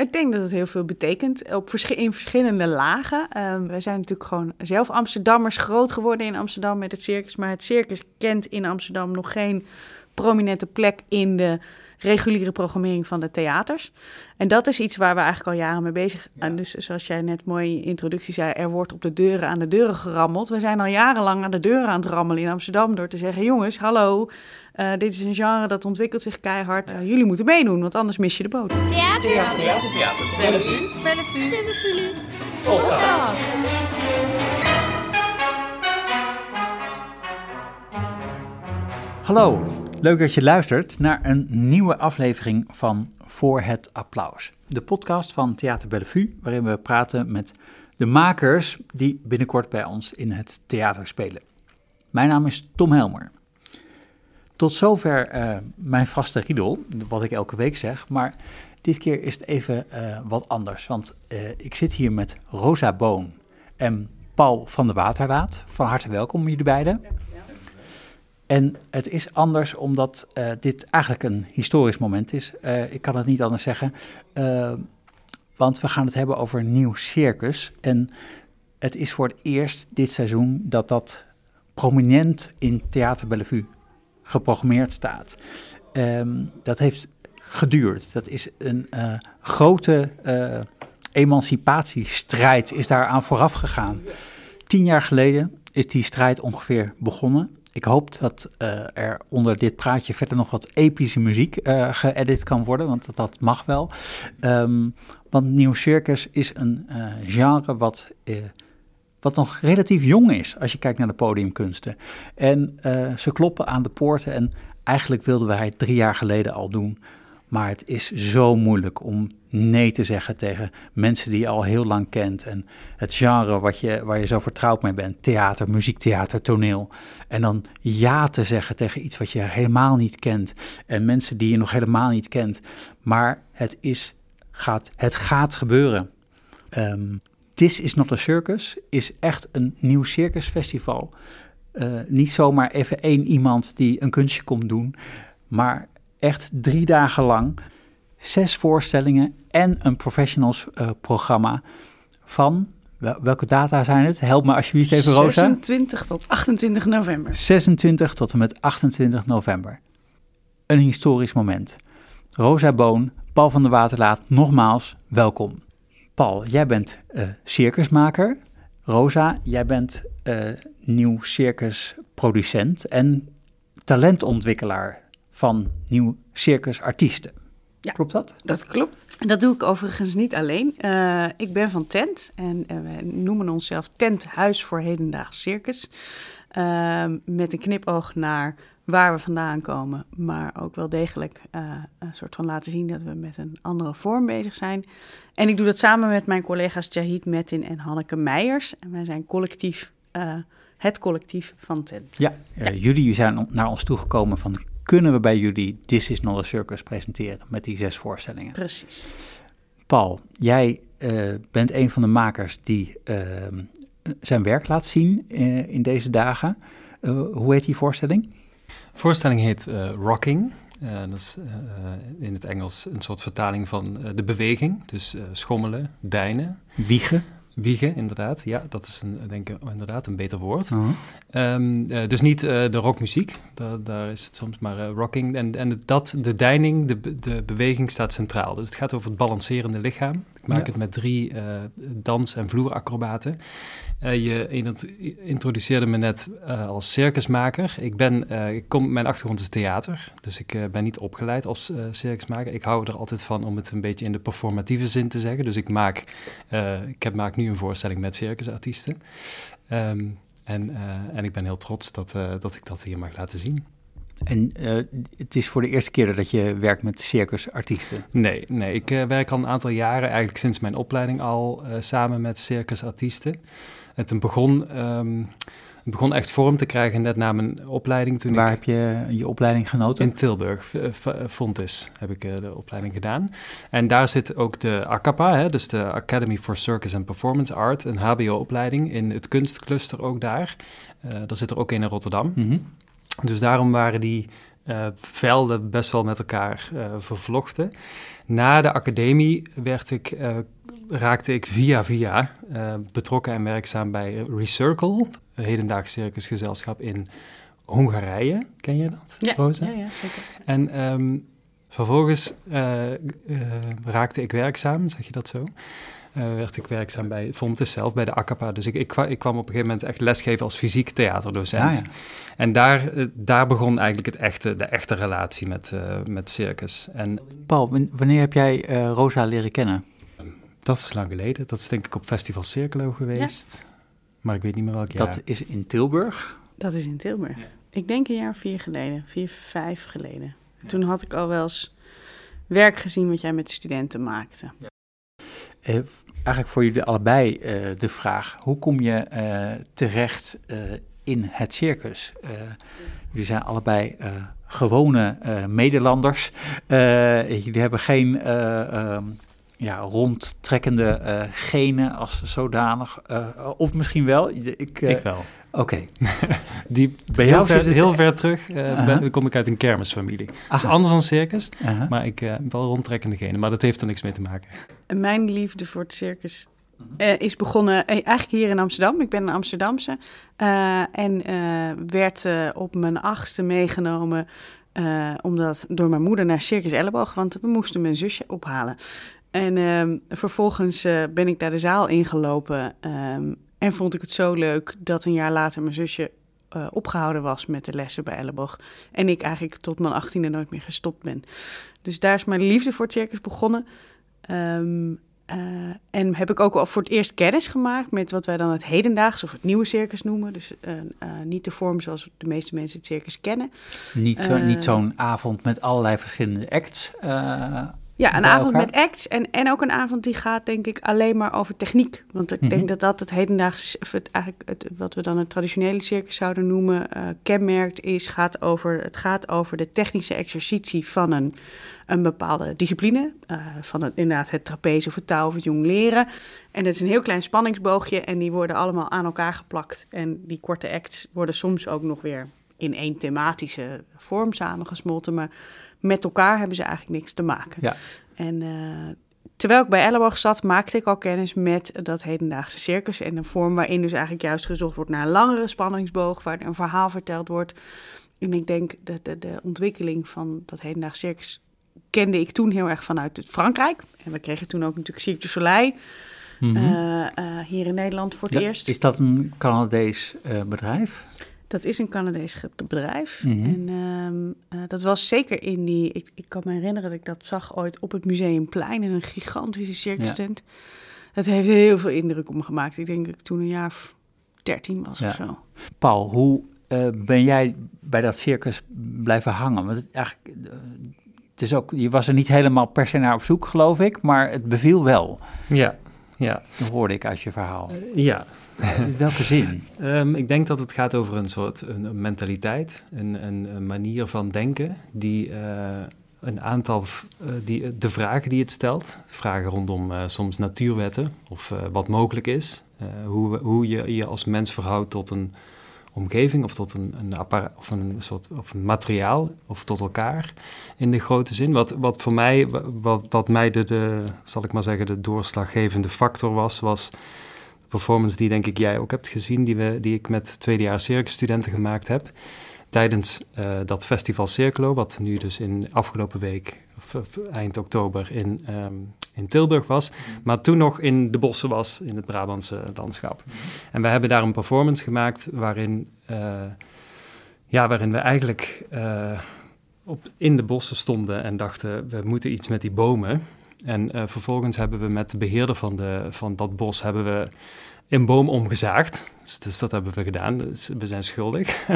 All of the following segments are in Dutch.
Ik denk dat het heel veel betekent op in verschillende lagen. Uh, wij zijn natuurlijk gewoon zelf Amsterdammers groot geworden in Amsterdam met het circus. Maar het circus kent in Amsterdam nog geen prominente plek in de reguliere programmering van de theaters. En dat is iets waar we eigenlijk al jaren mee bezig zijn. Dus zoals jij net mooi in je introductie zei, er wordt op de deuren aan de deuren gerammeld. We zijn al jarenlang aan de deuren aan het rammelen in Amsterdam door te zeggen: jongens, hallo, uh, dit is een genre dat ontwikkelt zich keihard. Uh, jullie moeten meedoen, want anders mis je de boot. Theater, theater, theater, theater. Bellevue, Bellevue, Bellevue, podcast. Hallo, leuk dat je luistert naar een nieuwe aflevering van Voor het Applaus. De podcast van Theater Bellevue, waarin we praten met de makers die binnenkort bij ons in het theater spelen. Mijn naam is Tom Helmer. Tot zover uh, mijn vaste riedel, wat ik elke week zeg. Maar dit keer is het even uh, wat anders. Want uh, ik zit hier met Rosa Boon en Paul van de Waterraad. Van harte welkom jullie beiden. En het is anders omdat dit eigenlijk een historisch moment is. ik kan het niet anders zeggen. want we gaan het hebben over een nieuw circus. En het is voor het eerst dit seizoen dat dat prominent in Theater Bellevue geprogrammeerd staat. Um, dat heeft geduurd. Dat is een grote emancipatiestrijd is daaraan vooraf gegaan. Tien jaar geleden is die strijd ongeveer begonnen. Ik hoop dat uh, er onder dit praatje verder nog wat epische muziek geëdit kan worden, want dat, mag wel. Um, want Nieuw Circus is een genre wat wat nog relatief jong is als je kijkt naar de podiumkunsten. En uh, ze kloppen aan de poorten en eigenlijk wilden wij het drie jaar geleden al doen. Maar het is zo moeilijk om nee te zeggen tegen mensen die je al heel lang kent. En het genre wat je, waar je zo vertrouwd mee bent, theater, muziektheater, toneel. En dan ja te zeggen tegen iets wat je helemaal niet kent. En mensen die je nog helemaal niet kent. Maar het, is, gaat, het gaat gebeuren. Um, This is not a circus is echt een nieuw circusfestival. Uh, niet zomaar even één iemand die een kunstje komt doen, maar echt drie dagen lang zes voorstellingen en een professionals uh, programma van welke data zijn het? Help me alsjeblieft even, Rosa. 26 tot 28 november. 26 tot en met 28 november. Een historisch moment. Rosa Boon, Paul van der Waterlaat, nogmaals welkom. Paul, jij bent uh, circusmaker. Rosa, jij bent uh, nieuw circusproducent en talentontwikkelaar van nieuw circusartiesten. Ja, klopt dat? Dat klopt. Dat doe ik overigens niet alleen. Uh, ik ben van Tent en wij noemen onszelf Tent Huis voor Hedendaags Circus. met een knipoog naar waar we vandaan komen, maar ook wel degelijk uh, een soort van laten zien dat we met een andere vorm bezig zijn. En ik doe dat samen met mijn collega's Jahid Metin en Hanneke Meijers. En wij zijn collectief, uh, het collectief van Tent. Ja, uh, ja. jullie zijn naar ons toegekomen van kunnen we bij jullie This is Not a Circus presenteren met die zes voorstellingen. Precies. Paul, jij bent een van de makers die ehm, zijn werk laat zien in deze dagen. hoe heet die voorstelling? De voorstelling heet uh, Rocking. Uh, dat is uh, in het Engels een soort vertaling van de beweging. Dus schommelen, deinen. Wiegen. Wiegen, inderdaad. Ja, dat is een, denk ik inderdaad een beter woord. -huh. um, dus niet de rockmuziek, daar, daar, is het soms maar rocking. En, en dat, de deining, de, de beweging staat centraal. Dus het gaat over het balancerende lichaam. Ik maak ja. het met drie dans- en vloeracrobaten. Uh, je introduceerde me net uh, als circusmaker. Ik ben, ik kom, mijn achtergrond is theater, dus ik ben niet opgeleid als circusmaker. Ik hou er altijd van om het een beetje in de performatieve zin te zeggen. Dus ik maak, ik heb, maak nu een voorstelling met circusartiesten. Um, en, en ik ben heel trots dat, dat ik dat hier mag laten zien. En uh, het is voor de eerste keer dat je werkt met circusartiesten? Nee, nee ik uh, werk al een aantal jaren, eigenlijk sinds mijn opleiding al, uh, samen met circusartiesten. Het begon, um, het begon echt vorm te krijgen net na mijn opleiding. Toen Waar ik, heb je je opleiding genoten? In Tilburg, Fontis heb ik de opleiding gedaan. En daar zit ook de ACAPA, hè, dus de Academy for Circus and Performance Art, een HBO-opleiding in het kunstcluster ook daar. daar zit er ook een in Rotterdam. Mm -hmm. Dus daarom waren die velden best wel met elkaar vervlochten. Na de academie werd ik, raakte ik via via betrokken en werkzaam bij Recircle, een hedendaags circusgezelschap in Hongarije. Ken je dat, ja, Rosa? Ja, ja, zeker. En ehm, vervolgens raakte ik werkzaam, zeg je dat zo? Uh, werd ik werkzaam bij Fontes zelf, bij de ACAPA. Dus ik, ik, ik, kwam op een gegeven moment echt lesgeven als fysiek theaterdocent. Ah, ja. En daar, daar begon eigenlijk het echte, de echte relatie met, met circus. En, Paul, wanneer heb jij Rosa leren kennen? Dat is lang geleden. Dat is denk ik op Festival Circelo geweest. Maar ik weet niet meer welk jaar. Dat is in Tilburg? Dat is in Tilburg. Ik denk een jaar of vier geleden, vier, vijf geleden. Toen had ik al wel eens werk gezien wat jij met de studenten maakte. Eh, eigenlijk voor jullie allebei uh, de vraag: hoe kom je uh, terecht in het circus? jullie zijn allebei gewone Nederlanders. jullie hebben geen ehm, ja, rondtrekkende genen als zodanig. of misschien wel. Ik, ik wel. Oké. Die bij jou zit het heel ver terug. Uh, kom ik uit een kermisfamilie. Dat is anders dan circus, maar ik uh, wel rondtrekkende genen. Maar dat heeft er niks mee te maken. Mijn liefde voor het circus uh, is begonnen eigenlijk hier in Amsterdam. Ik ben een Amsterdamse en werd op mijn achtste meegenomen omdat door mijn moeder naar Circus Elleboog, want we moesten mijn zusje ophalen. En ehm, vervolgens ben ik daar de zaal ingelopen um, en vond ik het zo leuk dat een jaar later mijn zusje uh, opgehouden was met de lessen bij Elleboog. En ik eigenlijk tot mijn achttiende nooit meer gestopt ben. Dus daar is mijn liefde voor het circus begonnen. Um, uh, en heb ik ook al voor het eerst kennis gemaakt met wat wij dan het hedendaags of het nieuwe circus noemen. Dus uh, niet de vorm zoals de meeste mensen het circus kennen. Niet, zo, niet zo'n avond met allerlei verschillende acts. Ja, een avond met acts en, en ook een avond die gaat denk ik alleen maar over techniek. Want ik denk mhm. dat dat het hedendaags, het, eigenlijk het, wat we dan het traditionele circus zouden noemen, uh, kenmerkt is, gaat over, het gaat over de technische exercitie van een, een bepaalde discipline. Uh, van het, inderdaad het trapeze of het touw of het jong leren. En dat is een heel klein spanningsboogje en die worden allemaal aan elkaar geplakt. En die korte acts worden soms ook nog weer in één thematische vorm samengesmolten, maar met elkaar hebben ze eigenlijk niks te maken. Ja. En uh, terwijl ik bij Elleboog zat, maakte ik al kennis met dat hedendaagse circus. En een vorm waarin dus eigenlijk juist gezocht wordt naar een langere spanningsboog, waar een verhaal verteld wordt. En ik denk dat de, de ontwikkeling van dat hedendaagse circus kende ik toen heel erg vanuit Frankrijk. En we kregen toen ook natuurlijk Cirque du Soleil. Mm -hmm. hier in Nederland voor het eerst. Is dat een Canadees bedrijf? Dat is een Canadees bedrijf. Mhm. En ehm, eh, dat was zeker in die. Ik, ik kan me herinneren dat ik dat zag ooit op het Museumplein in een gigantische circus tent. Het heeft heel veel indruk op me gemaakt. Ik denk dat ik toen een jaar of dertien was of zo. Paul, hoe uh, ben jij bij dat circus blijven hangen? Want het, eigenlijk, uh, het is ook, je was er niet helemaal per se naar op zoek, geloof ik, maar het beviel wel. Ja, ja. Dat hoorde ik uit je verhaal. ja, welke zin? Um, ik denk dat het gaat over een soort een, mentaliteit, een, een, manier van denken die uh, een aantal, uh, die, de vragen die het stelt, vragen rondom soms natuurwetten of wat mogelijk is, hoe, hoe je je als mens verhoudt tot een omgeving of tot een, een of een soort of een materiaal of tot elkaar in de grote zin. Wat, wat voor mij, wat, wat mij de, de, zal ik maar zeggen, de doorslaggevende factor was, was performance die denk ik jij ook hebt gezien, die, we, die ik met tweedejaars circusstudenten gemaakt heb. Tijdens uh, dat festival Circlo, wat nu dus in afgelopen week, of, eind oktober, in, um, in Tilburg was. Mhm. Maar toen nog in de bossen was, in het Brabantse landschap. Mhm. En we hebben daar een performance gemaakt waarin, uh, ja, waarin we eigenlijk uh, op, in de bossen stonden en dachten, we moeten iets met die bomen. En uh, vervolgens hebben we met de beheerder van, de, van dat bos hebben we een boom omgezaagd. Dus, dus dat hebben we gedaan. Dus we zijn schuldig.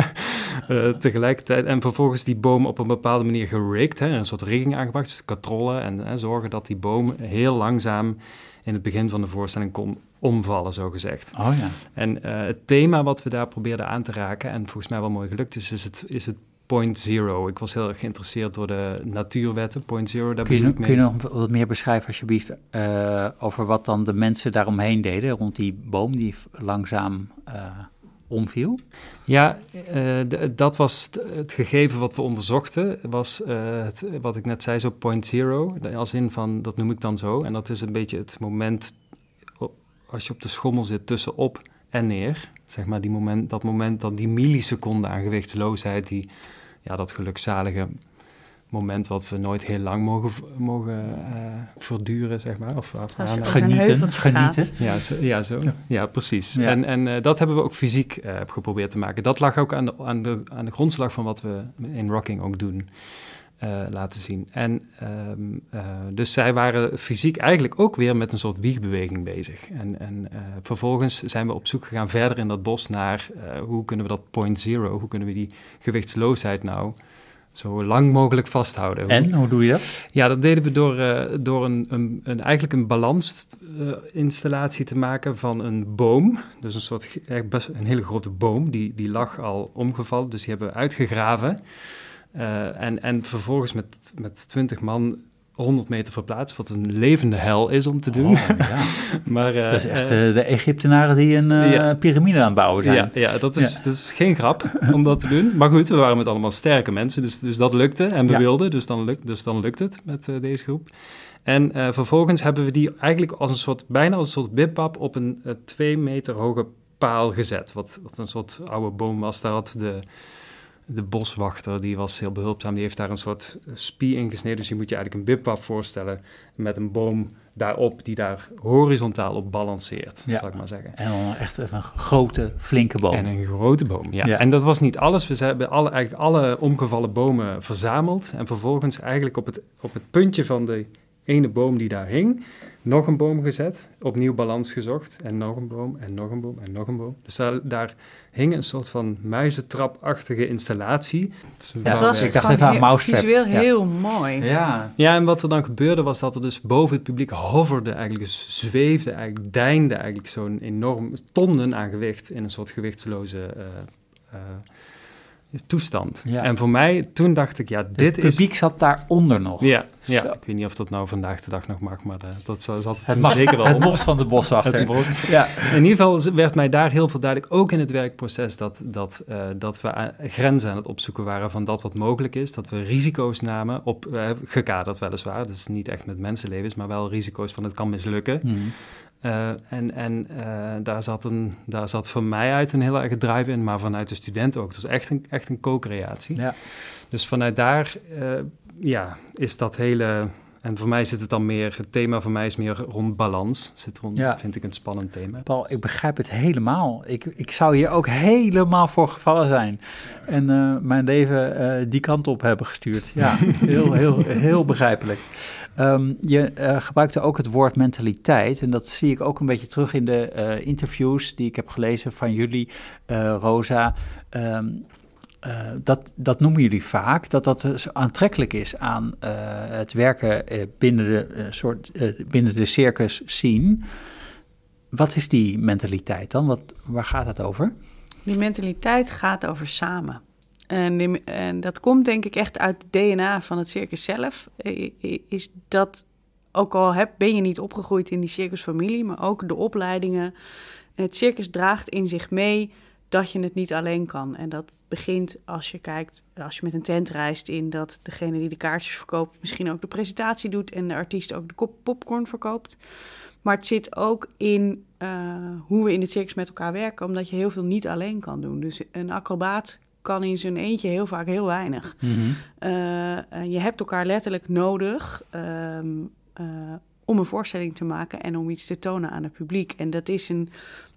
uh, tegelijkertijd. En vervolgens die boom op een bepaalde manier gerikt. Hè, een soort rigging aangebracht. Dus katrollen. En hè, zorgen dat die boom heel langzaam in het begin van de voorstelling kon omvallen, zo gezegd. Oh ja. En uh, het thema wat we daar probeerden aan te raken, en volgens mij wel mooi gelukt is, is het, is het Point Zero. Ik was heel erg geïnteresseerd door de natuurwetten. Point Zero, daar kun je, kun je nog wat meer beschrijven, alsjeblieft, uh, over wat dan de mensen daaromheen deden, rond die boom die langzaam uh, omviel? Ja, uh, dat was het gegeven wat we onderzochten. Was het, wat ik net zei, zo point zero. Als in van, dat noem ik dan zo. En dat is een beetje het moment als je op de schommel zit tussen op en neer. Zeg maar die moment, dat moment, dat die milliseconde aan gewichtsloosheid, die, ja, dat gelukzalige moment wat we nooit heel lang mogen, mogen uh, verduren, zeg maar. Of, of genieten, genieten. Ja, zo, ja, zo. ja precies. En, en uh, dat hebben we ook fysiek uh, geprobeerd te maken. Dat lag ook aan de, aan, de, aan de grondslag van wat we in rocking ook doen. Laten zien. En um, dus zij waren fysiek eigenlijk ook weer met een soort wiegbeweging bezig. En, en vervolgens zijn we op zoek gegaan verder in dat bos naar hoe kunnen we dat point zero, hoe kunnen we die gewichtsloosheid nou zo lang mogelijk vasthouden. En hoe doe je dat? Ja, dat deden we door, door een, een, een, eigenlijk een balansinstallatie te maken van een boom. Dus een soort best een hele grote boom, die, die lag al omgevallen, dus die hebben we uitgegraven. Uh, en, en vervolgens met, met 20 man 100 meter verplaatst, wat een levende hel is om te doen. Oh, ja. maar, uh, dat is echt uh, de Egyptenaren die een uh, ja. piramide aan het bouwen zijn. Ja, ja, dat, is, dat is geen grap om dat te doen. Maar goed, we waren met allemaal sterke mensen, dus, dus dat lukte. En we wilden, dus dan, lukt, dus dan lukt het met deze groep. En vervolgens hebben we die eigenlijk als een soort, bijna als een soort bippap op een twee meter hoge paal gezet. Wat, wat een soort oude boom was. Daar had de de boswachter, die was heel behulpzaam. Die heeft daar een soort spie in gesneden. Dus je moet je eigenlijk een bipwap voorstellen met een boom daarop die daar horizontaal op balanceert, ja. zal ik maar zeggen. En dan echt even een grote, flinke boom. En een grote boom, ja. En dat was niet alles. We hebben alle, eigenlijk alle omgevallen bomen verzameld en vervolgens eigenlijk op het, op het puntje van de ene boom die daar hing, nog een boom gezet, opnieuw balans gezocht en nog een boom en nog een boom en nog een boom. Dus daar, daar hing een soort van muizentrapachtige installatie. Het was, ik dacht even aan Visueel heel mooi. Ja. ja, en wat er dan gebeurde was dat er dus boven het publiek hoverde eigenlijk, dus zweefde eigenlijk, deinde eigenlijk zo'n enorm tonnen aan gewicht in een soort gewichtsloze... Uh, uh, toestand. Ja. En voor mij, toen dacht ik, ja, dit is... Het publiek zat daaronder nog. Ja, ja. ik weet niet of dat nou vandaag de dag nog mag, maar uh, dat zat het, zeker wel Het mocht van de boswachter. ja. In ieder geval werd mij daar heel veel duidelijk, ook in het werkproces, dat, dat, uh, dat we grenzen aan het opzoeken waren van dat wat mogelijk is. Dat we risico's namen, op, uh, gekaderd weliswaar, dus niet echt met mensenlevens, maar wel risico's van het kan mislukken. Mm. Uh, en en uh, daar, zat een, daar zat voor mij uit een heel erg drive in, maar vanuit de student ook. Het was echt een, echt een co-creatie. Ja. Dus vanuit daar uh, ja, is dat hele... En voor mij zit het dan meer... Het thema voor mij is meer rond balans. Zit rond, ja. vind ik een spannend thema. Paul, ik begrijp het helemaal. Ik, ik zou hier ook helemaal voor gevallen zijn. En mijn leven die kant op hebben gestuurd. Ja, heel, heel, heel begrijpelijk. Um, je uh, gebruikte ook het woord mentaliteit. En dat zie ik ook een beetje terug in de uh, interviews die ik heb gelezen van jullie, uh, Rosa. Um, dat, dat noemen jullie vaak, dat dat zo aantrekkelijk is aan het werken binnen, de, soort, binnen de circus scene. Wat is die mentaliteit dan? Wat, waar gaat het over? Die mentaliteit gaat over samen. En, en, dat komt denk ik echt uit het DNA van het circus zelf. Is dat, ook al heb, ben je niet opgegroeid in die circusfamilie, maar ook de opleidingen. het circus draagt in zich mee dat je het niet alleen kan. En dat begint als je kijkt, als je met een tent reist in dat degene die de kaartjes verkoopt misschien ook de presentatie doet en de artiest ook de popcorn verkoopt. Maar het zit ook in uh, hoe we in het circus met elkaar werken, omdat je heel veel niet alleen kan doen. Dus een acrobaat kan in zijn eentje heel vaak heel weinig. Mm je hebt elkaar letterlijk nodig ehm, eh, om een voorstelling te maken en om iets te tonen aan het publiek. En dat is een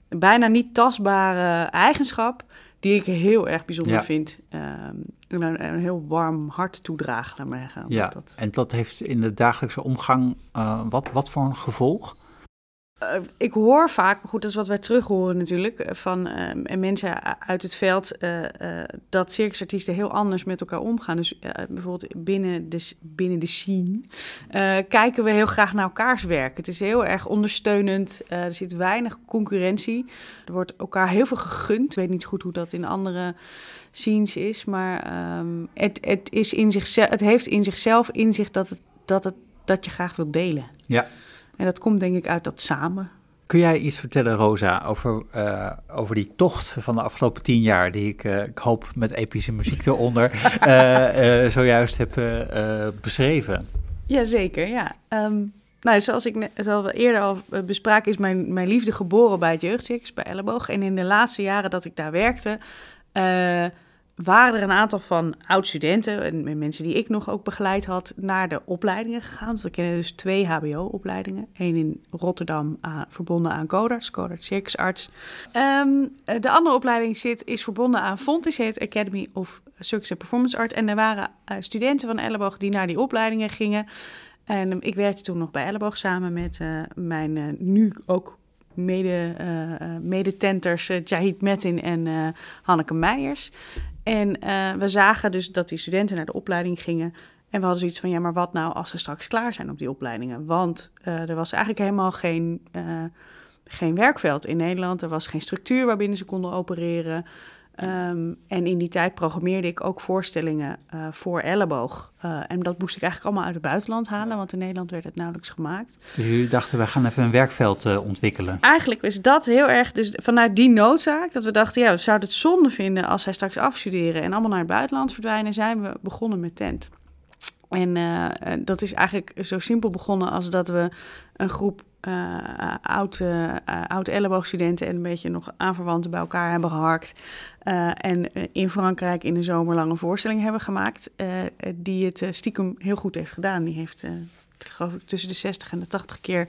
bijna niet tastbare eigenschap die ik heel erg bijzonder vind. Um, een, een, heel warm hart toedragen, laat maar Ja, dat... en dat heeft in de dagelijkse omgang uh, wat, wat voor een gevolg? Uh, ik hoor vaak, goed, dat is wat wij terug horen natuurlijk, eh, van uh, mensen uit het veld, uh, dat circusartiesten heel anders met elkaar omgaan. Dus bijvoorbeeld binnen de, binnen de scene kijken we heel graag naar elkaars werk. Het is heel erg ondersteunend, er zit weinig concurrentie. Er wordt elkaar heel veel gegund. Ik weet niet goed hoe dat in andere scenes is, maar um, het, het, is in zichzelf, het heeft in zichzelf in zich dat, het, dat, het, dat je graag wilt delen. Ja. En dat komt denk ik uit dat samen. Kun jij iets vertellen, Rosa, over, uh, over die tocht van de afgelopen tien jaar, die ik, uh, ik hoop met epische muziek eronder, uh, zojuist heb beschreven? Jazeker, ja. Um, nou, zoals ik zoals we eerder al bespraken, is mijn, mijn liefde geboren bij het jeugdcircus, bij Elleboog. En in de laatste jaren dat ik daar werkte, waren er een aantal van oud-studenten en mensen die ik nog ook begeleid had, naar de opleidingen gegaan. Dus we kennen dus twee HBO-opleidingen. Eén in Rotterdam aan, verbonden aan Codart, Codart Circusarts. Um, de andere opleiding zit, is verbonden aan Fontis, heet Academy of Circus and Performance Art. En er waren uh, studenten van Elleboog die naar die opleidingen gingen. En ik werkte toen nog bij Elleboog samen met mijn nu ook mede, medetenters Jahid Metin en Hanneke Meijers. En uh, we zagen dus dat die studenten naar de opleiding gingen. En we hadden zoiets van, ja, maar wat nou als ze straks klaar zijn op die opleidingen? Want uh, er was eigenlijk helemaal geen, uh, geen werkveld in Nederland. Er was geen structuur waarbinnen ze konden opereren. Um, en in die tijd programmeerde ik ook voorstellingen uh, voor elleboog. Uh, en dat moest ik eigenlijk allemaal uit het buitenland halen, want in Nederland werd het nauwelijks gemaakt. Dus jullie dachten, we gaan even een werkveld uh, ontwikkelen? Eigenlijk is dat heel erg, dus vanuit die noodzaak, dat we dachten, ja, we zouden het zonde vinden als zij straks afstuderen en allemaal naar het buitenland verdwijnen, zijn we begonnen met tent. En dat is eigenlijk zo simpel begonnen als dat we een groep uh, oud, uh, oud elleboogstudenten en een beetje nog aanverwanten bij elkaar hebben geharkt. En in Frankrijk in de zomer lange voorstelling hebben gemaakt. die het stiekem heel goed heeft gedaan. Die heeft geloof ik tussen de 60 en de 80 keer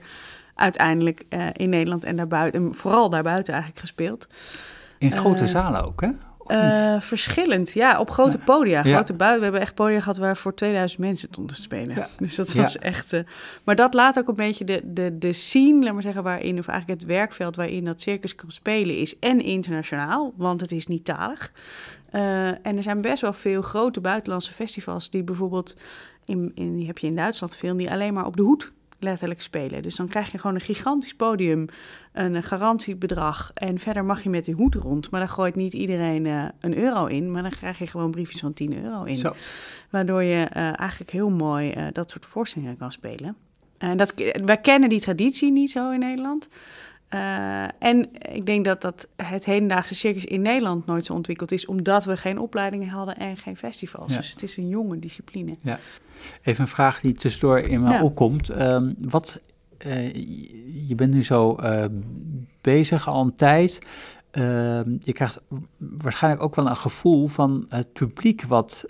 uiteindelijk in Nederland en daarbuiten, en vooral daarbuiten eigenlijk gespeeld. In grote zalen ook, hè? Uh, verschillend, ja, op grote podia, ja. grote buiten. We hebben echt podia gehad waar voor 2000 mensen stonden te spelen. Ja. Dus dat was echt... Uh, maar dat laat ook een beetje de, de, de scene, laat maar zeggen, waarin... of eigenlijk het werkveld waarin dat circus kan spelen is... en internationaal, want het is niet talig. Uh, en er zijn best wel veel grote buitenlandse festivals... die bijvoorbeeld, in, in, die heb je in Duitsland veel... die alleen maar op de hoed letterlijk spelen. Dus dan krijg je gewoon een gigantisch podium, een garantiebedrag en verder mag je met die hoed rond. Maar dan gooit niet iedereen uh, een euro in, maar dan krijg je gewoon briefjes van 10 euro in. Zo. Waardoor je uh, eigenlijk heel mooi uh, dat soort voorstellingen kan spelen. En dat, wij kennen die traditie niet zo in Nederland. Uh, en ik denk dat, dat het hedendaagse circus in Nederland nooit zo ontwikkeld is, omdat we geen opleidingen hadden en geen festivals. Ja. Dus het is een jonge discipline. Ja. Even een vraag die tussendoor in me ja. opkomt. Um, wat, uh, je bent nu zo uh, bezig al een tijd. Ehm, je krijgt waarschijnlijk ook wel een gevoel van het publiek wat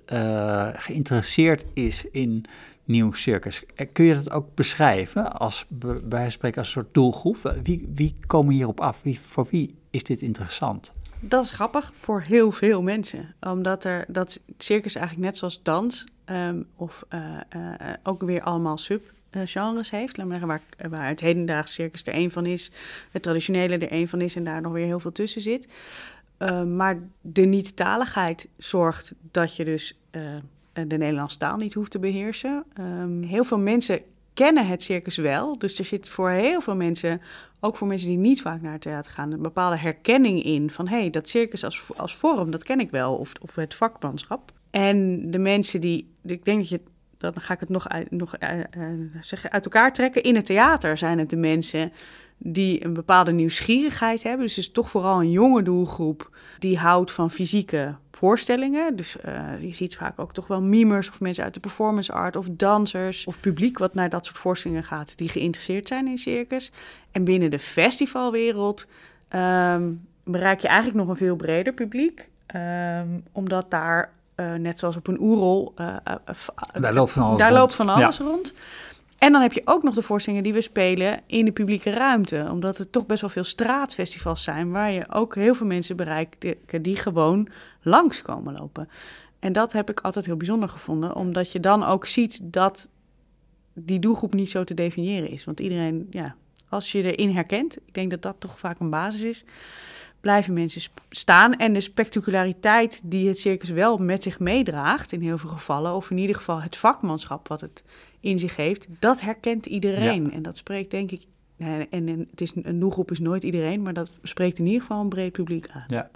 geïnteresseerd is in nieuw circus. Eh, kun je dat ook beschrijven als bij spreken als een soort doelgroep? Wie, wie komen hierop af? Wie, voor wie is dit interessant? Dat is grappig voor heel veel mensen. Omdat er dat circus eigenlijk net zoals dans um, of uh, ook weer allemaal sub genres heeft. Laat zeggen, waar, waar het hedendaags circus er één van is, het traditionele er één van is en daar nog weer heel veel tussen zit. Uh, maar de niet-taligheid zorgt dat je dus de Nederlandse taal niet hoeft te beheersen. Um, heel veel mensen kennen het circus wel. Dus er zit voor heel veel mensen, ook voor mensen die niet vaak naar het theater gaan, een bepaalde herkenning in van hé, hey, dat circus als, als vorm, dat ken ik wel. Of, of het vakmanschap. En de mensen die, ik denk dat je, dan ga ik het nog, uit, nog uh, zeggen, uit elkaar trekken. In het theater zijn het de mensen die een bepaalde nieuwsgierigheid hebben. Dus het is toch vooral een jonge doelgroep die houdt van fysieke voorstellingen. Dus uh, je ziet vaak ook toch wel mimers of mensen uit de performance art of dansers of publiek wat naar dat soort voorstellingen gaat die geïnteresseerd zijn in circus. En binnen de festivalwereld um, bereik je eigenlijk nog een veel breder publiek, um, omdat daar uh, net zoals op een oerol, uh, daar loopt van alles daar rond. Loopt van alles ja. rond. En dan heb je ook nog de voorstellingen die we spelen in de publieke ruimte. Omdat er toch best wel veel straatfestivals zijn... waar je ook heel veel mensen bereikt die gewoon langs komen lopen. En dat heb ik altijd heel bijzonder gevonden. Omdat je dan ook ziet dat die doelgroep niet zo te definiëren is. Want iedereen, ja, als je erin herkent... ik denk dat dat toch vaak een basis is... blijven mensen staan. En de spectaculariteit die het circus wel met zich meedraagt... in heel veel gevallen... of in ieder geval het vakmanschap wat het in zich heeft, dat herkent iedereen. Ja. En dat spreekt denk ik, en, en het is, een doelgroep is nooit iedereen, maar dat spreekt in ieder geval een breed publiek aan. Ja.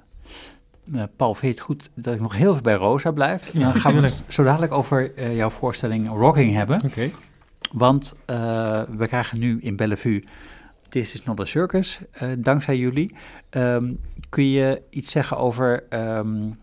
Uh, Paul, vind je het goed dat ik nog heel even bij Rosa blijf? Ja, Dan gaan we het zo dadelijk over uh, jouw voorstelling Rocking hebben. Oké. Okay. Want uh, we krijgen nu in Bellevue This is not a circus, dankzij jullie. Um, kun je iets zeggen over um,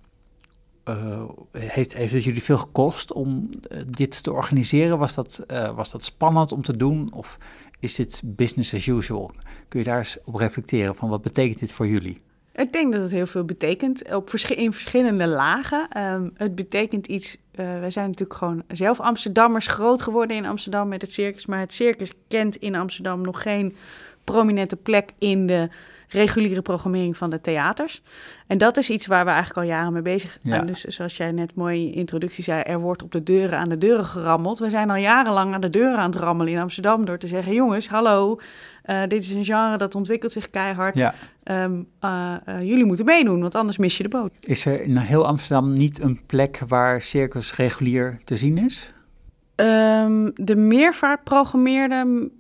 uh, heeft, heeft het jullie veel gekost om uh, dit te organiseren? Was dat, uh, was dat spannend om te doen of is dit business as usual? Kun je daar eens op reflecteren van wat betekent dit voor jullie? Ik denk dat het heel veel betekent op in verschillende lagen. Um, het betekent iets. wij zijn natuurlijk gewoon zelf Amsterdammers groot geworden in Amsterdam met het circus. Maar het circus kent in Amsterdam nog geen prominente plek in de reguliere programmering van de theaters. En dat is iets waar we eigenlijk al jaren mee bezig zijn. Dus zoals jij net mooi in je introductie zei, er wordt op de deuren aan de deuren gerammeld. We zijn al jarenlang aan de deuren aan het rammelen in Amsterdam door te zeggen: jongens, hallo, uh, dit is een genre dat ontwikkelt zich keihard. Ja. Um, uh, uh, jullie moeten meedoen, want anders mis je de boot. Is er in heel Amsterdam niet een plek waar circus regulier te zien is? Um, de meervaart programmeerde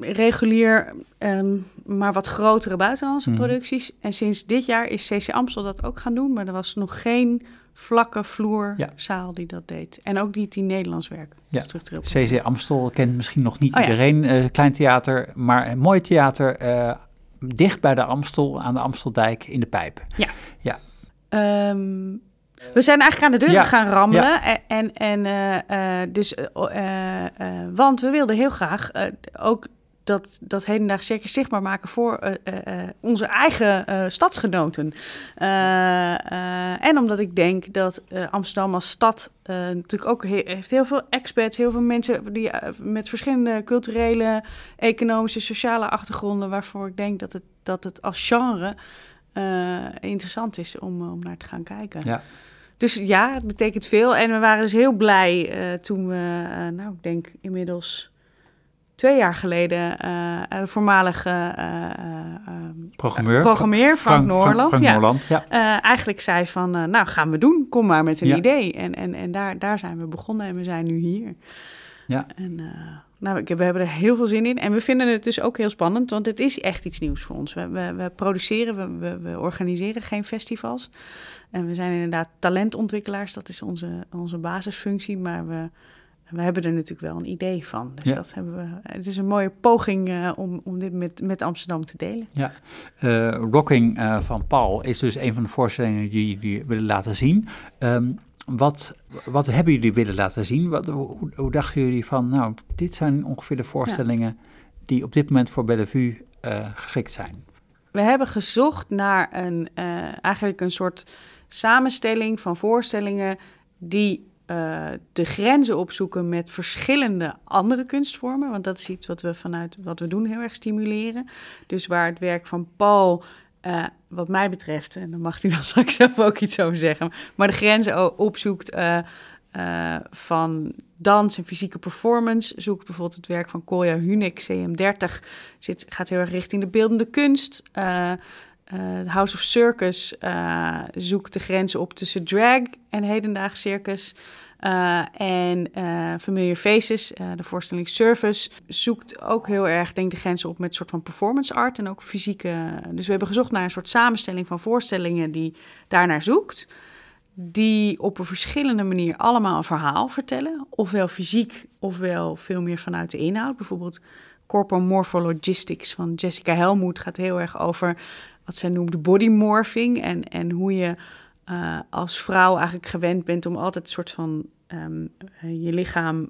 regulier, um, maar wat grotere buitenlandse mm. producties. En sinds dit jaar is CC Amstel dat ook gaan doen, maar er was nog geen vlakke vloerzaal ja. die dat deed. En ook niet die Nederlands werk. Ja. CC Amstel kent misschien nog niet oh, iedereen. Ja. Uh, klein theater, maar een mooi theater uh, dicht bij de Amstel, aan de Amsteldijk in de Pijp. Ja. ja. Um, we zijn eigenlijk aan de deur gaan rammelen. En, en uh, dus, uh, want we wilden heel graag ook dat, dat hedendaags circus zichtbaar maken voor onze eigen stadsgenoten. en omdat ik denk dat Amsterdam als stad natuurlijk ook heeft heel veel experts, heel veel mensen die met verschillende culturele, economische, sociale achtergronden, waarvoor ik denk dat het, dat het als genre interessant is om, om naar te gaan kijken. Ja. Dus ja, het betekent veel. En we waren dus heel blij uh, toen we, uh, nou, ik denk inmiddels twee jaar geleden, uh, de voormalige programmeur, programmeur Frank, Frank Noorland, Frank, Frank Noorland ja. eigenlijk zei van, nou gaan we doen, kom maar met een ja. idee. En, en, en daar, daar zijn we begonnen en we zijn nu hier. Ja. En nou, ik, we hebben er heel veel zin in. En we vinden het dus ook heel spannend, want het is echt iets nieuws voor ons. We, we, we produceren, we, we, organiseren geen festivals. En we zijn inderdaad talentontwikkelaars, dat is onze, onze basisfunctie. Maar we, we hebben er natuurlijk wel een idee van. Dus dat hebben we. Het is een mooie poging uh, om, om dit met, met Amsterdam te delen. Ja, uh, Rocking uh, van Paul is dus een van de voorstellingen die jullie willen laten zien. Um, wat, wat hebben jullie willen laten zien? Wat, hoe, dachten jullie van, nou, dit zijn ongeveer de voorstellingen die op dit moment voor Bellevue geschikt zijn? We hebben gezocht naar een, eigenlijk een soort samenstelling van voorstellingen die uh, de grenzen opzoeken met verschillende andere kunstvormen. Want dat is iets wat we vanuit wat we doen heel erg stimuleren. Dus waar het werk van Paul, uh, wat mij betreft, en dan mag hij dan straks zelf ook iets over zeggen, maar de grenzen opzoekt. Uh, van dans en fysieke performance. Zoekt bijvoorbeeld het werk van Kolja Hunik, CM30. Zit, gaat heel erg richting de beeldende kunst. Uh, House of Circus zoekt de grenzen op tussen drag en hedendaags circus. Uh, en Familiar Faces, de voorstelling Service, zoekt ook heel erg denk de grenzen op met een soort van performance art en ook fysieke. Dus we hebben gezocht naar een soort samenstelling van voorstellingen die daarnaar zoekt. Die op een verschillende manier allemaal een verhaal vertellen. Ofwel fysiek, ofwel veel meer vanuit de inhoud. Bijvoorbeeld Corporal Morphologistics van Jessica Helmoet gaat heel erg over wat zij noemde body morphing. En, en hoe je uh, als vrouw eigenlijk gewend bent om altijd een soort van um, je lichaam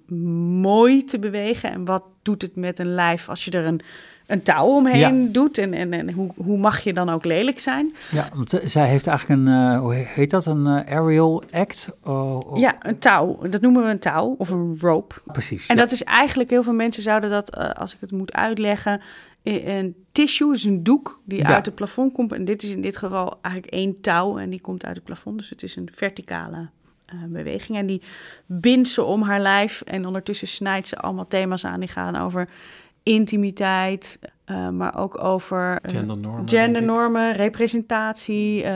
mooi te bewegen. En wat doet het met een lijf als je er een, een touw omheen ja. doet? En, en, en hoe, hoe mag je dan ook lelijk zijn? Ja, want zij heeft eigenlijk een, uh, hoe heet dat, een uh, aerial act? Oh, Ja, een touw. Dat noemen we een touw of een rope. Precies. En ja. dat is eigenlijk, heel veel mensen zouden dat, als ik het moet uitleggen, een tissue is een doek die ja. uit het plafond komt. En dit is in dit geval eigenlijk één touw en die komt uit het plafond. Dus het is een verticale uh, beweging. En die bindt ze om haar lijf. En ondertussen snijdt ze allemaal thema's aan die gaan over intimiteit, uh, maar ook over uh, gendernormen, gendernormen representatie.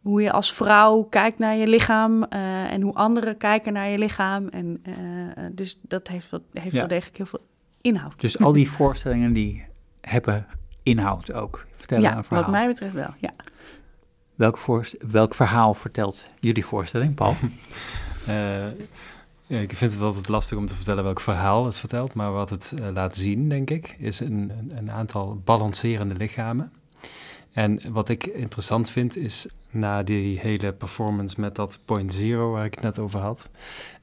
hoe je als vrouw kijkt naar je lichaam en hoe anderen kijken naar je lichaam. En, dus dat heeft, wel, heeft ja. wel degelijk heel veel inhoud. Dus al die voorstellingen die hebben inhoud ook, vertellen ja, een verhaal. wat mij betreft wel, ja. Welk, voor, welk verhaal vertelt jullie voorstelling, Paul? uh, ik vind het altijd lastig om te vertellen welk verhaal het vertelt, maar wat het laat zien, denk ik, is een, een aantal balancerende lichamen. En wat ik interessant vind is na die hele performance met dat point zero waar ik het net over had,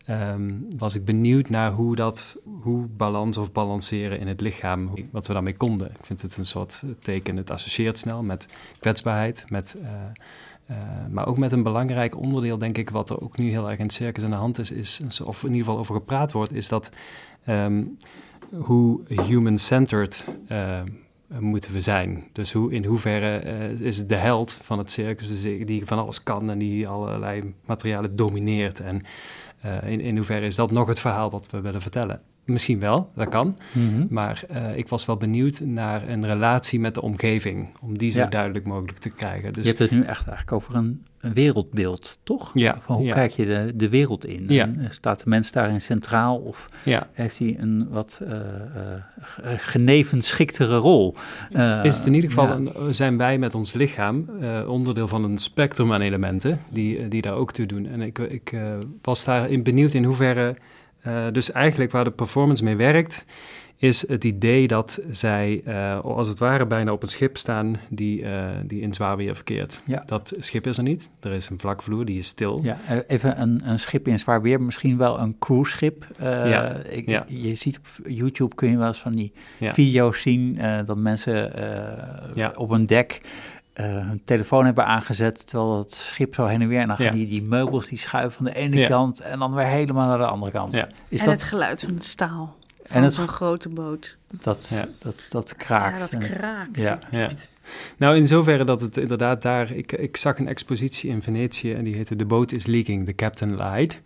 ehm, was ik benieuwd naar hoe dat, hoe balans of balanceren in het lichaam, wat we daarmee konden. Ik vind het een soort teken, het associeert snel met kwetsbaarheid, met, uh, uh, maar ook met een belangrijk onderdeel, denk ik, wat er ook nu heel erg in het circus aan de hand is, is of in ieder geval over gepraat wordt, is dat um, hoe human-centered eh, moeten we zijn. Dus hoe, in hoeverre uh, is de held van het circus dus die van alles kan en die allerlei materialen domineert. En uh, in, in hoeverre is dat nog het verhaal wat we willen vertellen? Misschien wel, dat kan. Mhm. Maar uh, ik was wel benieuwd naar een relatie met de omgeving. Om die zo duidelijk mogelijk te krijgen. Dus, je hebt het nu echt eigenlijk over een, een wereldbeeld, toch? Ja. Van hoe kijk je de, de wereld in? Ja. En eh, staat de mens daarin centraal? Of heeft hij een wat uh, uh, genevenschiktere rol? Is het in ieder geval, een, zijn wij met ons lichaam onderdeel van een spectrum aan elementen die, die daar ook toe doen. En ik, ik was daarin benieuwd in hoeverre uh, dus eigenlijk waar de performance mee werkt, is het idee dat zij uh, als het ware bijna op een schip staan die, uh, die in zwaar weer verkeert. Ja. Dat schip is er niet. Er is een vlakvloer, die is stil. Ja, even een, een schip in zwaar weer, misschien wel een cruiseschip. ja. Ik, ja. Je ziet op YouTube kun je wel eens van die video's zien dat mensen op een dek hun telefoon hebben aangezet terwijl het schip zo heen en weer. En dan gaan die, die meubels die schuiven van de ene kant en dan weer helemaal naar de andere kant. Ja. Is en dat... het geluid van het staal. Van en zo'n grote boot. Dat, dat, dat kraakt. Ja, dat kraakt. Ja. ja. Nou, in zoverre dat het inderdaad daar... Ik, ik zag een expositie in Venetië en die heette The Boat is Leaking, The Captain Lied.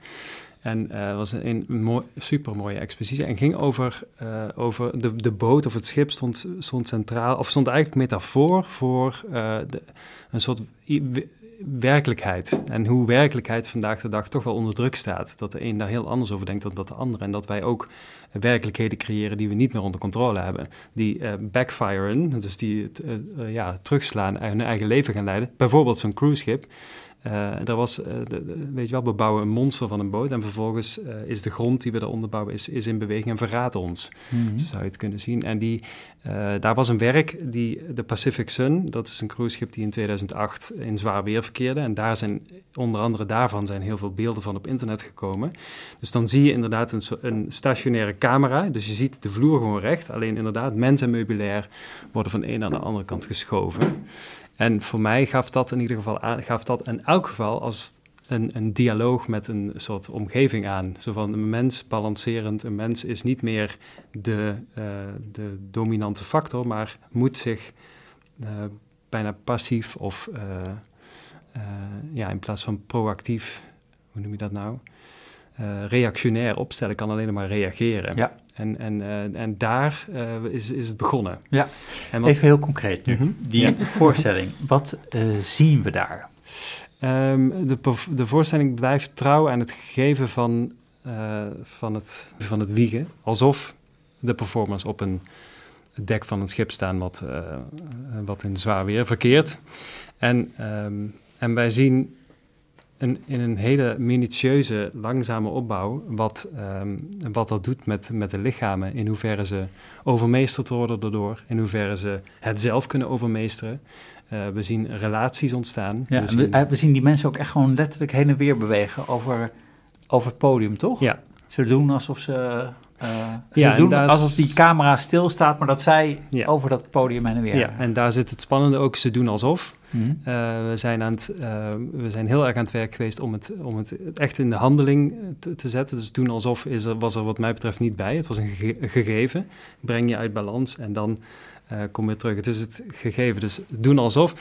En uh, het was een, een mooi, super mooie expositie. En ging over, uh, over de, de boot of het schip stond, stond centraal, of stond eigenlijk metafoor voor uh, de, een soort werkelijkheid. En hoe werkelijkheid vandaag de dag toch wel onder druk staat. Dat de een daar heel anders over denkt dan dat de ander. En dat wij ook werkelijkheden creëren die we niet meer onder controle hebben. Die backfiren, dus die ja, terugslaan en hun eigen leven gaan leiden. Bijvoorbeeld zo'n cruiseschip. Uh, daar was, uh, de, weet je wel, we bouwen een monster van een boot en vervolgens uh, is de grond die we daaronder bouwen is, is in beweging en verraadt ons. Mm -hmm. Zo zou je het kunnen zien. En die, daar was een werk, die, de Pacific Sun, dat is een cruiseschip die in 2008 in zwaar weer verkeerde. En daar zijn, onder andere daarvan zijn heel veel beelden van op internet gekomen. Dus dan zie je inderdaad een, een stationaire camera, dus je ziet de vloer gewoon recht. Alleen inderdaad, mens en meubilair worden van de een naar de andere kant geschoven. En voor mij gaf dat in ieder geval gaf dat in elk geval als een, een dialoog met een soort omgeving aan. Zo van een mens balancerend, een mens is niet meer de, uh, de dominante factor, maar moet zich uh, bijna passief of uh, ja, in plaats van proactief, hoe noem je dat nou? reactionair opstellen, kan alleen maar reageren. Ja. En, en, uh, en daar uh, is, is het begonnen. Ja, en wat... even heel concreet nu. Mm -hmm. Die ja. voorstelling, wat uh, zien we daar? Um, de, de voorstelling blijft trouw aan het geven van, van, het, van het wiegen. Alsof de performance op een dek van een schip staan wat, wat in zwaar weer verkeert. En, um, en wij zien een, in een hele minutieuze, langzame opbouw wat, um, wat dat doet met, met de lichamen. In hoeverre ze overmeesterd worden daardoor, in hoeverre ze het zelf kunnen overmeesteren. Uh, we zien relaties ontstaan. Ja, we, zien... we, zien... die mensen ook echt gewoon letterlijk heen en weer bewegen over, over het podium, toch? Ja. Ze doen alsof ze uh, ja, doen alsof die camera stilstaat, maar dat zij ja. over dat podium heen en weer. Ja, en daar zit het spannende ook. Ze doen alsof. Mm -hmm. uh, we, zijn aan het, uh, we zijn heel erg aan het werk geweest om het, om het echt in de handeling te, te zetten. Dus doen alsof is er, was er wat mij betreft niet bij. Het was een, ge een gegeven. Breng je uit balans en dan kom je terug. Het is het gegeven. Dus doen alsof.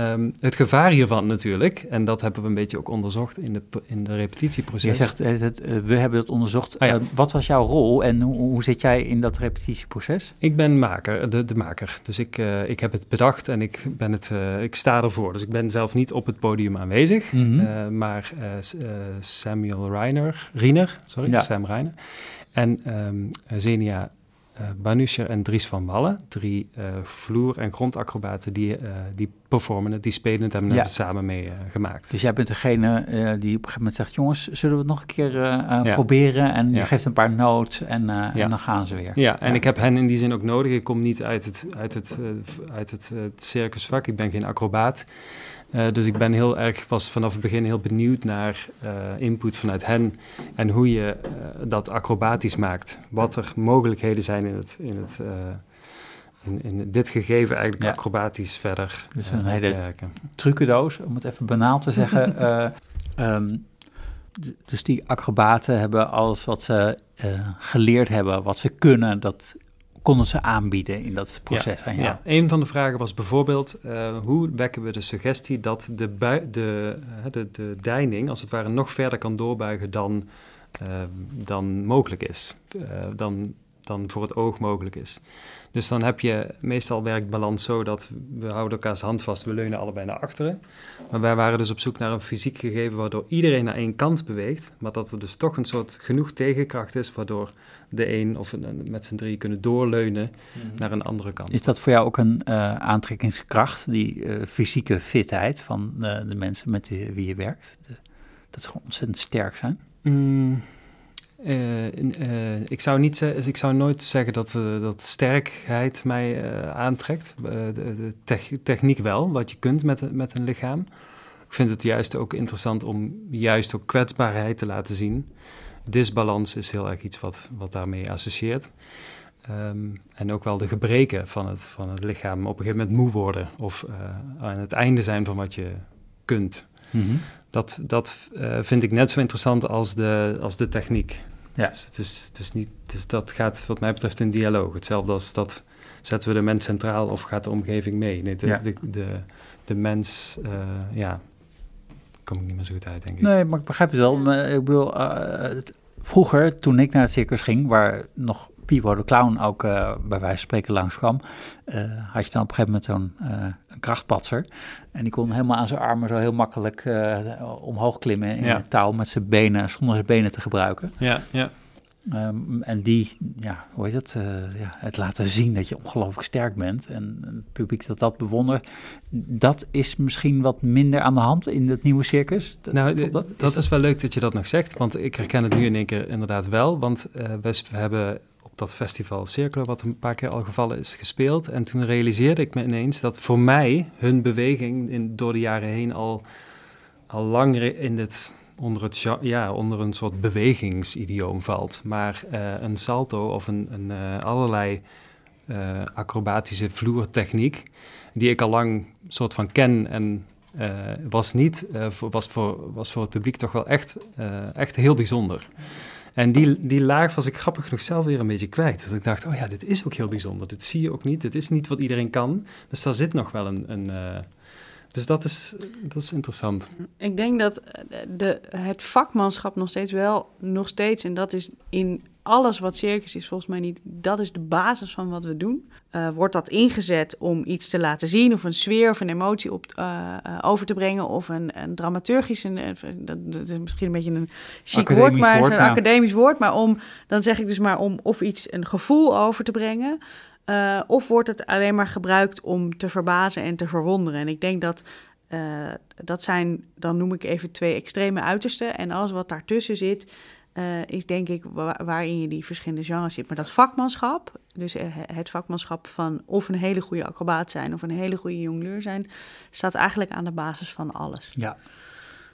Um, het gevaar hiervan natuurlijk, en dat hebben we een beetje ook onderzocht in de, in de repetitieproces. Je zegt, het, uh, we hebben het onderzocht. Ah, ja. uh, wat was jouw rol en hoe, hoe, zit jij in dat repetitieproces? Ik ben maker, de, de maker. Dus ik, uh, ik heb het bedacht en ik, ben het, ik sta ervoor. Dus ik ben zelf niet op het podium aanwezig, mm -hmm. maar Samuel Reiner, Riener, sorry, ja. Sam Reiner en um, Zenia Banuscher en Dries van Wallen. Drie vloer- en grondacrobaten die, die performen het, die spelen het, hebben ja. het samen mee gemaakt. Dus jij bent degene die op een gegeven moment zegt, jongens, zullen we het nog een keer proberen? En je geeft een paar notes en, en, dan gaan ze weer. Ja, en ik heb hen in die zin ook nodig. Ik kom niet uit het, uit het, uit het, het circusvak, ik ben geen acrobaat. Uh, dus ik ben heel erg, was vanaf het begin heel benieuwd naar uh, input vanuit hen en hoe je uh, dat acrobatisch maakt. Wat er mogelijkheden zijn in, het, in, het, in, in dit gegeven eigenlijk ja. acrobatisch verder dus een hele werken. trucendoos, om het even banaal te zeggen. um, dus die acrobaten hebben alles wat ze geleerd hebben, wat ze kunnen, dat konden ze aanbieden in dat proces ja, Ja. een van de vragen was bijvoorbeeld, uh, hoe wekken we de suggestie dat de, bui, de, uh, de, de deining als het ware nog verder kan doorbuigen dan, uh, dan mogelijk is, dan, dan voor het oog mogelijk is. Dus dan heb je, meestal werkt balans zo dat we houden elkaars hand vast, we leunen allebei naar achteren. Maar wij waren dus op zoek naar een fysiek gegeven waardoor iedereen naar één kant beweegt, maar dat er dus toch een soort genoeg tegenkracht is waardoor de een of een, met z'n drie kunnen doorleunen mhm. naar een andere kant. Is dat voor jou ook een uh, aantrekkingskracht, die uh, fysieke fitheid van uh, de mensen met wie je werkt? De, dat ze gewoon ontzettend sterk zijn? Mm, ik, zou niet ik zou nooit zeggen dat, dat sterkheid mij aantrekt. de, de techniek wel, wat je kunt met, met een lichaam. Ik vind het juist ook interessant om juist ook kwetsbaarheid te laten zien disbalans is heel erg iets wat, wat daarmee associeert. Ehm, en ook wel de gebreken van het, van het lichaam op een gegeven moment moe worden of aan het einde zijn van wat je kunt. Mhm. Dat, dat uh, vind ik net zo interessant als de, als de techniek. Ja. Dus het is, het is niet, dus dat gaat wat mij betreft in dialoog. Hetzelfde als dat zetten we de mens centraal of gaat de omgeving mee. Nee, de, ja. de, de, de, mens, uh, ja, kom ik niet meer zo goed uit, denk ik. Nee, maar ik begrijp het wel. Ik bedoel, uh, vroeger, toen ik naar het circus ging, waar nog Pipo de Clown ook uh, bij wijze van spreken langskwam, uh, had je dan op een gegeven moment zo'n een krachtpatser. En die kon helemaal aan zijn armen zo heel makkelijk omhoog klimmen in ja. het touw met zijn benen, zonder zijn benen te gebruiken. Ja, ja. Um, en die, ja, hoe heet het, uh, ja, het laten zien dat je ongelooflijk sterk bent en het publiek dat dat bewondert, dat is misschien wat minder aan de hand in het nieuwe circus. Nou, dat, is, dat is wel leuk dat je dat nog zegt, want ik herken het nu in één keer inderdaad wel, want uh, we hebben dat festival Cirkelen, wat een paar keer al gevallen is, gespeeld. En toen realiseerde ik me ineens dat voor mij hun beweging in, door de jaren heen al, al lang in het onder, het, ja, onder een soort bewegingsidioom valt. Maar uh, een salto of een, een uh, allerlei uh, acrobatische vloertechniek, die ik al lang soort van ken en was niet, was, voor, was voor het publiek toch wel echt, echt heel bijzonder. En die, die laag was ik grappig genoeg zelf weer een beetje kwijt. Dat ik dacht, oh ja, dit is ook heel bijzonder. Dit zie je ook niet. Dit is niet wat iedereen kan. Dus daar zit nog wel een, een, dus dat is, dat is interessant. Ik denk dat de, het vakmanschap nog steeds wel, nog steeds, en dat is in alles wat circus is volgens mij niet, dat is de basis van wat we doen. Uh, wordt dat ingezet om iets te laten zien of een sfeer of een emotie op, uh, over te brengen of een, een dramaturgisch, een, dat, dat, is misschien een beetje een chic woord, maar woord, een ja. academisch woord, maar om, dan zeg ik dus maar om of iets een gevoel over te brengen. Uh, of wordt het alleen maar gebruikt om te verbazen en te verwonderen? En ik denk dat uh, dat zijn, dan noem ik even twee extreme uitersten. En alles wat daartussen zit, uh, is denk ik waarin je die verschillende genres zit. Maar dat vakmanschap, dus het vakmanschap van of een hele goede acrobaat zijn of een hele goede jongleur zijn, staat eigenlijk aan de basis van alles. Ja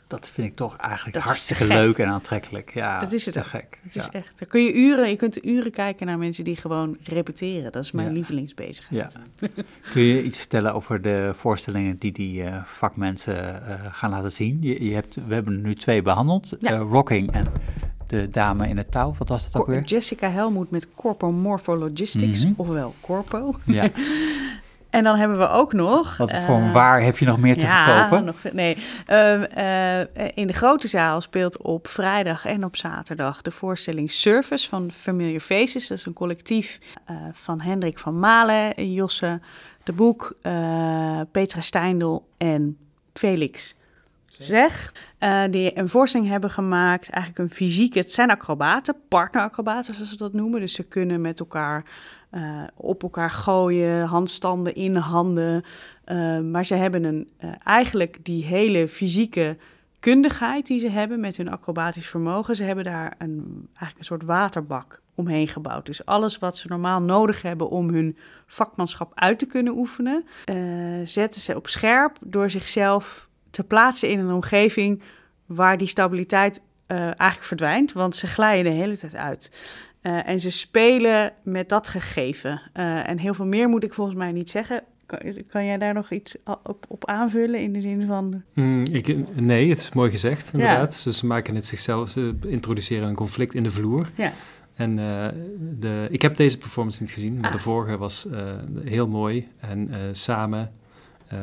dat vind ik toch eigenlijk hartstikke leuk en aantrekkelijk. Ja, dat is het te gek. Het is echt. Dan kun je uren, je kunt uren kijken naar mensen die gewoon repeteren. Dat is mijn ja. lievelingsbezigheid. Ja. kun je iets vertellen over de voorstellingen die die uh, vakmensen uh, gaan laten zien? Je, je, hebt, we hebben nu twee behandeld, uh, Rocking en de dame in het touw. Wat was dat ook weer? Jessica Helmoet met Corpo Morphologistics, mm -hmm. ofwel Corpo. Ja. En dan hebben we ook nog... Wat voor uh, waar heb je nog meer te ja, verkopen? Nog, nee, uh, uh, in de grote zaal speelt op vrijdag en op zaterdag de voorstelling Service van Familiar Faces. Dat is een collectief van Hendrik van Malen, Josse de Boek, Petra Steindel en Felix zeg. Uh, die een voorstelling hebben gemaakt. Eigenlijk een fysieke. Het zijn acrobaten, partneracrobaten zoals ze dat noemen. Dus ze kunnen met elkaar uh, op elkaar gooien, handstanden in handen. Uh, maar ze hebben een, eigenlijk die hele fysieke kundigheid die ze hebben met hun acrobatisch vermogen. Ze hebben daar een, eigenlijk een soort waterbak omheen gebouwd. Dus alles wat ze normaal nodig hebben om hun vakmanschap uit te kunnen oefenen, zetten ze op scherp door zichzelf te plaatsen in een omgeving waar die stabiliteit eigenlijk verdwijnt, want ze glijden de hele tijd uit. Uh, en ze spelen met dat gegeven. Uh, en heel veel meer moet ik volgens mij niet zeggen. Kan, kan jij daar nog iets op, op, aanvullen in de zin van. Mm, ik, nee, het is mooi gezegd, inderdaad. Ja. Dus ze maken het zichzelf, ze introduceren een conflict in de vloer. Ja. En de, ik heb deze performance niet gezien, maar ah. de vorige was heel mooi. En samen uh,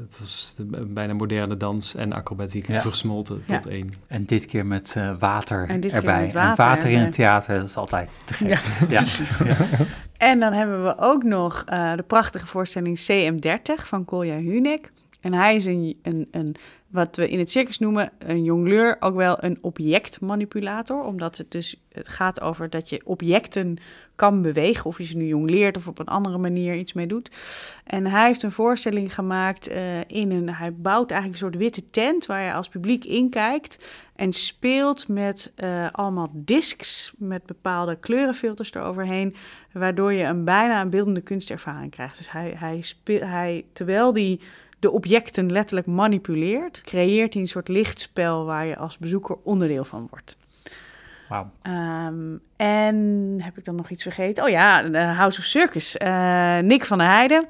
het was de, bijna moderne dans en acrobatiek versmolten tot één. En dit keer met uh, water en erbij. Met water, en water in het theater, dat is altijd te gek. Ja, precies. En dan hebben we ook nog uh, de prachtige voorstelling CM30 van Kolja Hunek. En hij is een, een, een, wat we in het circus noemen, een jongleur, ook wel een objectmanipulator. Omdat het dus het gaat over dat je objecten kan bewegen. Of je ze nu jongleert of op een andere manier iets mee doet. En hij heeft een voorstelling gemaakt uh, in een. Hij bouwt eigenlijk een soort witte tent waar je als publiek in kijkt. En speelt met uh, allemaal discs met bepaalde kleurenfilters eroverheen. Waardoor je een bijna een beeldende kunstervaring krijgt. Dus hij, hij, speelt, hij terwijl die de objecten letterlijk manipuleert, creëert hij een soort lichtspel waar je als bezoeker onderdeel van wordt. Wauw. Um, en heb ik dan nog iets vergeten? Oh ja, House of Circus. Uh, Nick van der Heijden,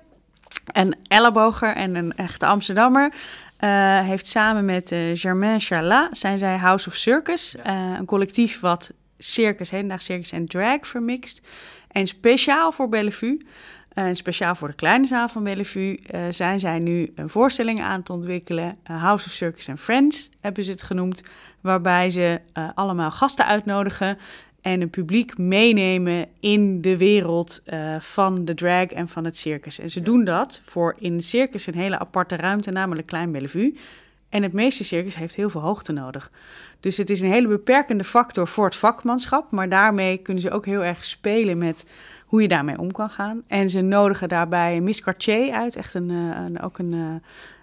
een elleboger en een echte Amsterdammer, uh, heeft samen met uh, Germain Charlat zijn zij House of Circus, een collectief wat circus, hedendaags circus en drag vermixt. En speciaal voor Bellevue en speciaal voor de kleine zaal van Bellevue uh, zijn zij nu een voorstelling aan het ontwikkelen. Uh, House of Circus and Friends hebben ze het genoemd. Waarbij ze uh, allemaal gasten uitnodigen en een publiek meenemen in de wereld van de drag en van het circus. En ze doen dat voor in de circus een hele aparte ruimte, namelijk Klein Bellevue. En het meeste circus heeft heel veel hoogte nodig. Dus het is een hele beperkende factor voor het vakmanschap. Maar daarmee kunnen ze ook heel erg spelen met hoe je daarmee om kan gaan. En ze nodigen daarbij Miss Cartier uit, echt een, uh, een ook een, uh,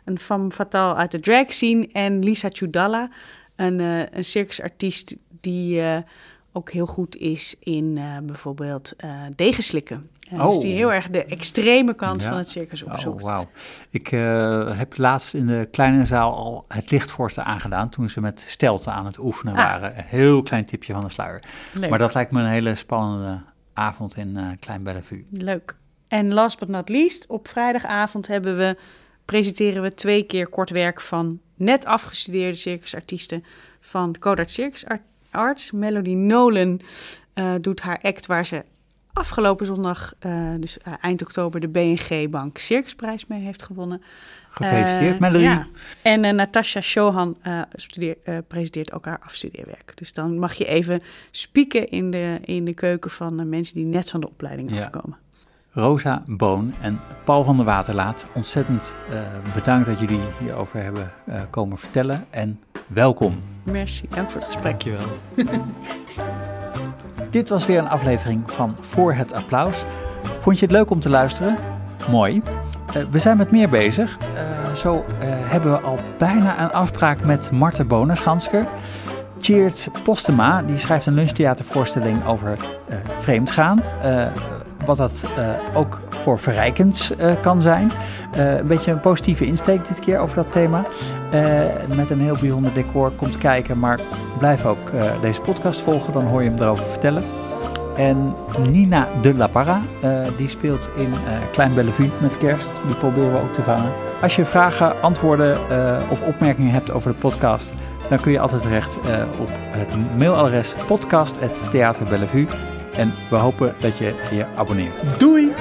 een femme fatale uit de drag scene. En Lisa Chudalla, een, uh, een circusartiest die ook heel goed is in bijvoorbeeld degenslikken. Oh. Dus die heel erg de extreme kant van het circus oh, opzoekt. Oh, wauw. Ik heb laatst in de kleine zaal al het lichtvorsten aangedaan toen ze met stelten aan het oefenen ah. waren. Een heel klein tipje van de sluier. Leuk. Maar dat lijkt me een hele spannende avond in uh, Klein Bellevue. Leuk. En last but not least, op vrijdagavond hebben we, presenteren we twee keer kort werk van net afgestudeerde circusartiesten van Codarts Circus Arts. Melody Nolan uh, doet haar act waar ze afgelopen zondag, uh, dus eind oktober, de BNG Bank Circusprijs mee heeft gewonnen. Gefeliciteerd, Melody. Ja. En Natasha Shohan studeer, presenteert ook haar afstudeerwerk. Dus dan mag je even spieken in de, in de keuken van mensen die net van de opleiding ja. afkomen. Rosa Boon en Paul van der Waterlaat, ontzettend uh, bedankt dat jullie hierover hebben uh, komen vertellen en welkom. Merci, dank voor het gesprek. Dankjewel. Dit was weer een aflevering van Voor het Applaus. Vond je het leuk om te luisteren? Mooi. Uh, we zijn met meer bezig. zo hebben we al bijna een afspraak met Marten Bonenshansker. Cheert Postema, die schrijft een lunchtheatervoorstelling over vreemdgaan wat dat ook voor verrijkend uh, kan zijn. Een beetje een positieve insteek dit keer over dat thema. met een heel bijzonder decor komt kijken, maar blijf ook deze podcast volgen, dan hoor je hem erover vertellen. En Nina de La Parra, die speelt in Klein Bellevue met kerst. Die proberen we ook te vangen. Als je vragen, antwoorden of opmerkingen hebt over de podcast, dan kun je altijd terecht op het mailadres podcast.theaterbellevue. En we hopen dat je je abonneert. Doei!